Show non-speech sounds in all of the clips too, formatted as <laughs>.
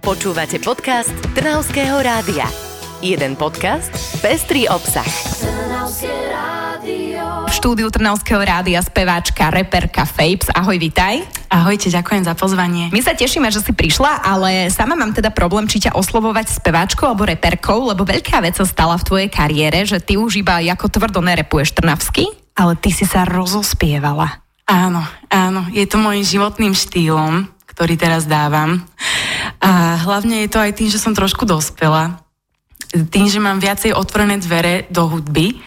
Počúvate podcast Trnavského rádia. Jeden podcast, pestrý obsah. V štúdiu Trnavského rádia speváčka, reperka Fapes. Ahoj, vitaj. Ahojte, ďakujem za pozvanie. My sa tešíme, že si prišla, ale sama mám teda problém, či ťa oslovovať speváčkou alebo reperkou, lebo veľká vec sa stala v tvojej kariére, že ty už iba ako tvrdo nerepuješ trnavsky, ale ty si sa rozospievala. Áno, áno, je to môjim životným štýlom, ktorý teraz dávam. A hlavne je to aj tým, že som trošku dospela tým, že mám viacej otvorené dvere do hudby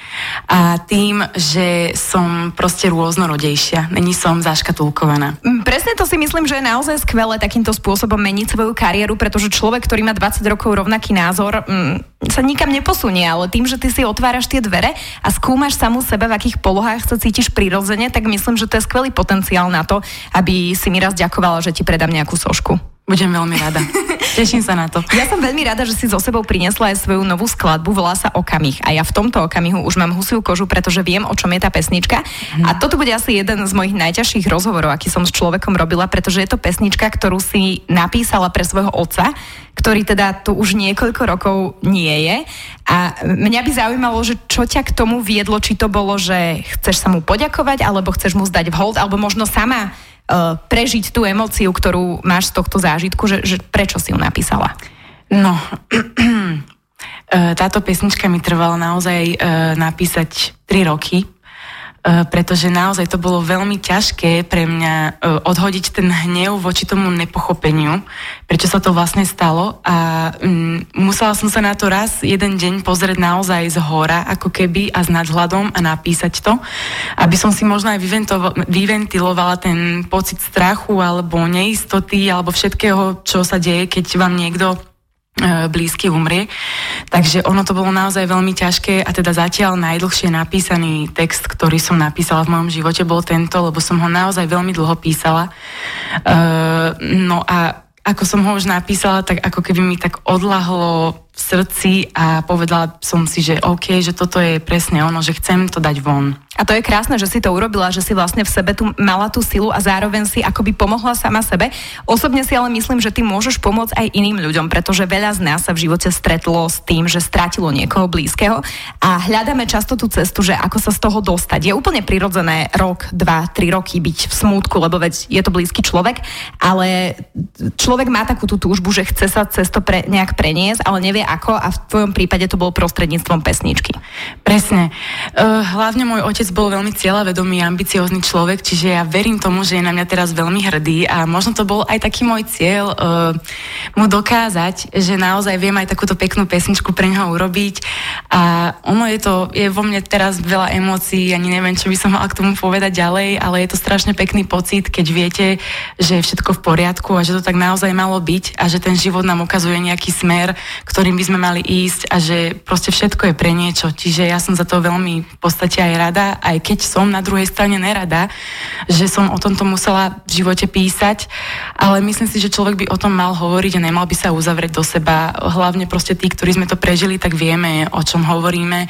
a tým, že som proste rôznorodejšia. Není som zaškatulkovaná. Mm, presne to si myslím, že je naozaj skvelé takýmto spôsobom meniť svoju kariéru, pretože človek, ktorý má 20 rokov rovnaký názor, mm, sa nikam neposunie, ale tým, že ty si otváraš tie dvere a skúmaš samú sebe, v akých polohách sa cítiš prirodzene, tak myslím, že to je skvelý potenciál na to, aby si mi raz ďakovala, že ti predám nejakú sošku. Budem veľmi rada. <laughs> Teším sa na to. Ja som veľmi rada, že si so sebou priniesla aj svoju novú skladbu, volá sa Okamih. A ja v tomto okamihu už mám husiu kožu, pretože viem, o čom je tá pesnička. Hmm. A toto bude asi jeden z mojich najťažších rozhovorov, aký som s človekom robila, pretože je to pesnička, ktorú si napísala pre svojho otca, ktorý teda tu už niekoľko rokov nie je. A mňa by zaujímalo, že čo ťa k tomu viedlo, či to bolo, že chceš sa mu poďakovať, alebo chceš mu zdať v hold, alebo možno sama prežiť tú emóciu, ktorú máš z tohto zážitku, že, že prečo si ju napísala? No, <clears throat> táto pesnička mi trvala naozaj uh, napísať 3 roky. Eh, pretože naozaj to bolo veľmi ťažké pre mňa eh, odhodiť ten hnev voči tomu nepochopeniu, prečo sa to vlastne stalo. A um, musela som sa na to raz jeden deň pozrieť naozaj z hora, ako keby a s nadhľadom a napísať to, aby som si možno aj vyventilovala ten pocit strachu alebo neistoty alebo všetkého, čo sa deje, keď vám niekto blízky umrie. Takže ono to bolo naozaj veľmi ťažké a teda zatiaľ najdlhšie napísaný text, ktorý som napísala v mojom živote, bol tento, lebo som ho naozaj veľmi dlho písala. Uh, no a ako som ho už napísala, tak ako keby mi tak odlahlo v srdci a povedala som si, že OK, že toto je presne ono, že chcem to dať von. A to je krásne, že si to urobila, že si vlastne v sebe tu mala tú silu a zároveň si akoby pomohla sama sebe. Osobne si ale myslím, že ty môžeš pomôcť aj iným ľuďom, pretože veľa z nás sa v živote stretlo s tým, že strátilo niekoho blízkeho a hľadáme často tú cestu, že ako sa z toho dostať. Je úplne prirodzené rok, dva, tri roky byť v smútku, lebo veď je to blízky človek, ale človek má takú tú túžbu, že chce sa cez to pre, nejak preniesť, ale nevie ako a v tvojom prípade to bolo prostredníctvom pesničky. Presne. Uh, hlavne môj otec bol veľmi cieľavedomý, ambiciózny človek, čiže ja verím tomu, že je na mňa teraz veľmi hrdý a možno to bol aj taký môj cieľ uh, mu dokázať, že naozaj viem aj takúto peknú pesničku pre neho urobiť a ono je to, je vo mne teraz veľa emócií, ani neviem, čo by som mala k tomu povedať ďalej, ale je to strašne pekný pocit, keď viete, že je všetko v poriadku a že to tak naozaj malo byť a že ten život nám ukazuje nejaký smer, ktorý ktorým by sme mali ísť a že proste všetko je pre niečo. Čiže ja som za to veľmi v podstate aj rada, aj keď som na druhej strane nerada, že som o tomto musela v živote písať, ale myslím si, že človek by o tom mal hovoriť a nemal by sa uzavrieť do seba. Hlavne proste tí, ktorí sme to prežili, tak vieme, o čom hovoríme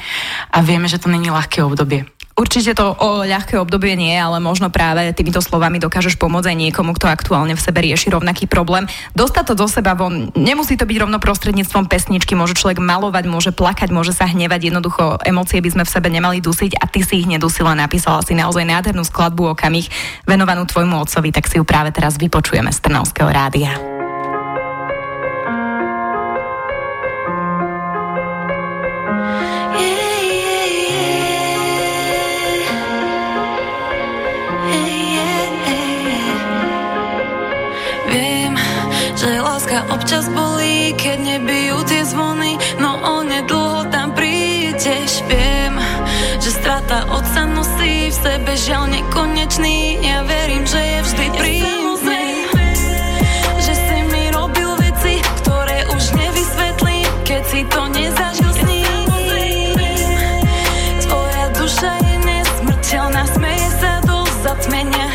a vieme, že to není ľahké obdobie. Určite to o ľahké obdobie nie, ale možno práve týmito slovami dokážeš pomôcť aj niekomu, kto aktuálne v sebe rieši rovnaký problém. Dostať to do seba von, nemusí to byť rovno prostredníctvom pesničky, môže človek malovať, môže plakať, môže sa hnevať, jednoducho emócie by sme v sebe nemali dusiť a ty si ich nedusila, napísala si naozaj nádhernú skladbu o kamich venovanú tvojmu otcovi, tak si ju práve teraz vypočujeme z Trnavského rádia. Občas bolí, keď nebijú tie zvony, no onedlho tam prídeš, viem, že strata otca nosí v sebe žiaľ nekonečný, ja verím, že je vždy pri. Že si mi robil veci, ktoré už nevysvetlím, keď si to nezažil s ním. Tvoja duša je nesmrteľná, smeje sa do zatmenia.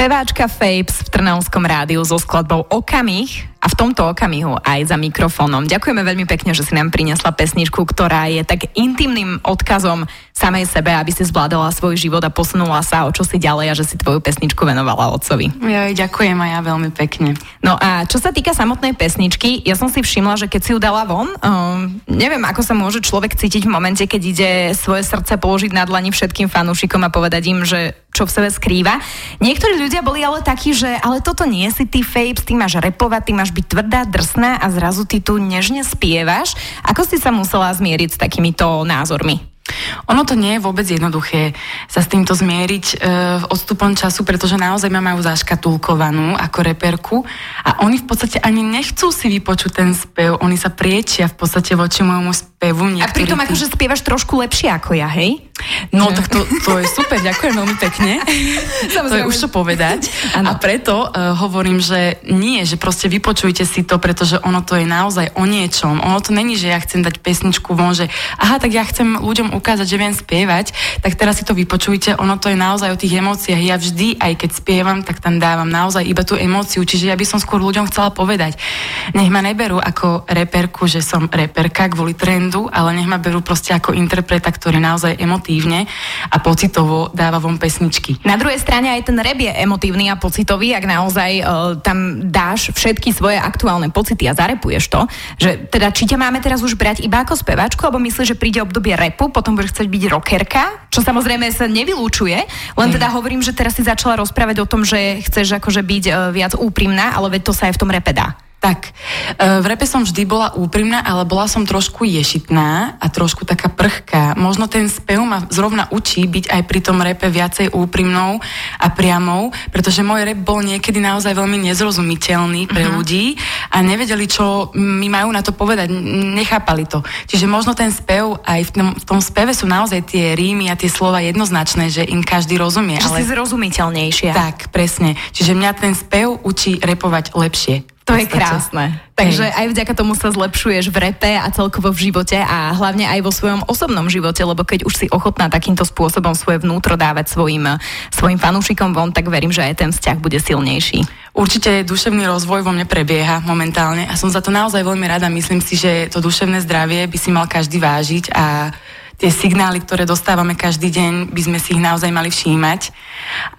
Speváčka Fapes v Trnavskom rádiu so skladbou Okamih a v tomto okamihu aj za mikrofónom. Ďakujeme veľmi pekne, že si nám priniesla pesničku, ktorá je tak intimným odkazom samej sebe, aby si zvládala svoj život a posunula sa o čo si ďalej a že si tvoju pesničku venovala otcovi. Ja ďakujem aj ja veľmi pekne. No a čo sa týka samotnej pesničky, ja som si všimla, že keď si ju dala von, um, neviem, ako sa môže človek cítiť v momente, keď ide svoje srdce položiť na dlani všetkým fanúšikom a povedať im, že čo v sebe skrýva. Niektorí ľudia boli ale takí, že ale toto nie si ty Fapes, ty máš repovať, ty máš byť tvrdá, drsná a zrazu ty tu nežne spievaš. Ako si sa musela zmieriť s takýmito názormi? Ono to nie je vôbec jednoduché sa s týmto zmieriť e, odstupom času, pretože naozaj ma majú zaškatulkovanú ako reperku a oni v podstate ani nechcú si vypočuť ten spev, oni sa priečia v podstate voči môjmu spevu. A pritom tí... akože spievaš trošku lepšie ako ja, hej? No tak to, to je super, ďakujem veľmi pekne. <laughs> to je už čo povedať. <laughs> Ano. A preto uh, hovorím, že nie, že proste vypočujte si to, pretože ono to je naozaj o niečom. Ono to není, že ja chcem dať pesničku von, že aha, tak ja chcem ľuďom ukázať, že viem spievať, tak teraz si to vypočujte. Ono to je naozaj o tých emóciách. Ja vždy, aj keď spievam, tak tam dávam naozaj iba tú emóciu. Čiže ja by som skôr ľuďom chcela povedať, nech ma neberú ako reperku, že som reperka kvôli trendu, ale nech ma berú proste ako interpreta, ktorý naozaj emotívne a pocitovo dáva von pesničky. Na druhej strane aj ten rap je emotívny a pocitový, ak naozaj uh, tam dáš všetky svoje aktuálne pocity a zarepuješ to, že teda či ťa máme teraz už brať iba ako speváčku, alebo myslíš, že príde obdobie repu, potom budeš chcieť byť rockerka, čo samozrejme sa nevylúčuje, len mm. teda hovorím, že teraz si začala rozprávať o tom, že chceš akože byť uh, viac úprimná, ale veď to sa aj v tom repe dá. Tak, e, v repe som vždy bola úprimná, ale bola som trošku ješitná a trošku taká prchká. Možno ten spev ma zrovna učí byť aj pri tom repe viacej úprimnou a priamou, pretože môj rep bol niekedy naozaj veľmi nezrozumiteľný pre uh-huh. ľudí a nevedeli, čo mi majú na to povedať, nechápali to. Čiže možno ten spev, aj v tom, v tom speve sú naozaj tie rímy a tie slova jednoznačné, že im každý rozumie. Že ale... si zrozumiteľnejšia. Tak, presne. Čiže mňa ten spev učí repovať lepšie. To je krásne. Takže aj vďaka tomu sa zlepšuješ v repe a celkovo v živote a hlavne aj vo svojom osobnom živote, lebo keď už si ochotná takýmto spôsobom svoje vnútro dávať svojim, svojim fanúšikom von, tak verím, že aj ten vzťah bude silnejší. Určite duševný rozvoj vo mne prebieha momentálne a som za to naozaj veľmi rada. Myslím si, že to duševné zdravie by si mal každý vážiť a tie signály, ktoré dostávame každý deň, by sme si ich naozaj mali všímať.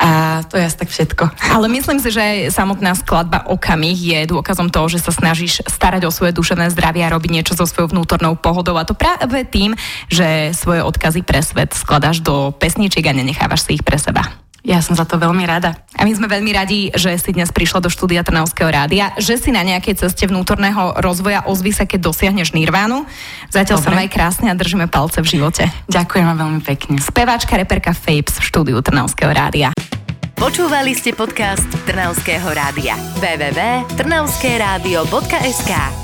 A to je asi tak všetko. Ale myslím si, že samotná skladba Okamih je dôkazom toho, že sa snažíš starať o svoje duševné zdravie a robiť niečo so svojou vnútornou pohodou. A to práve tým, že svoje odkazy pre svet skladáš do pesničiek a nenechávaš si ich pre seba. Ja som za to veľmi rada. A my sme veľmi radi, že si dnes prišla do štúdia Trnavského rádia, že si na nejakej ceste vnútorného rozvoja ozví sa, keď dosiahneš nirvánu. Zatiaľ Dobre. sa aj krásne a držíme palce v živote. Ďakujem vám veľmi pekne. Speváčka, reperka Fapes v štúdiu Trnavského rádia. Počúvali ste podcast Trnavského rádia. www.trnavskeradio.sk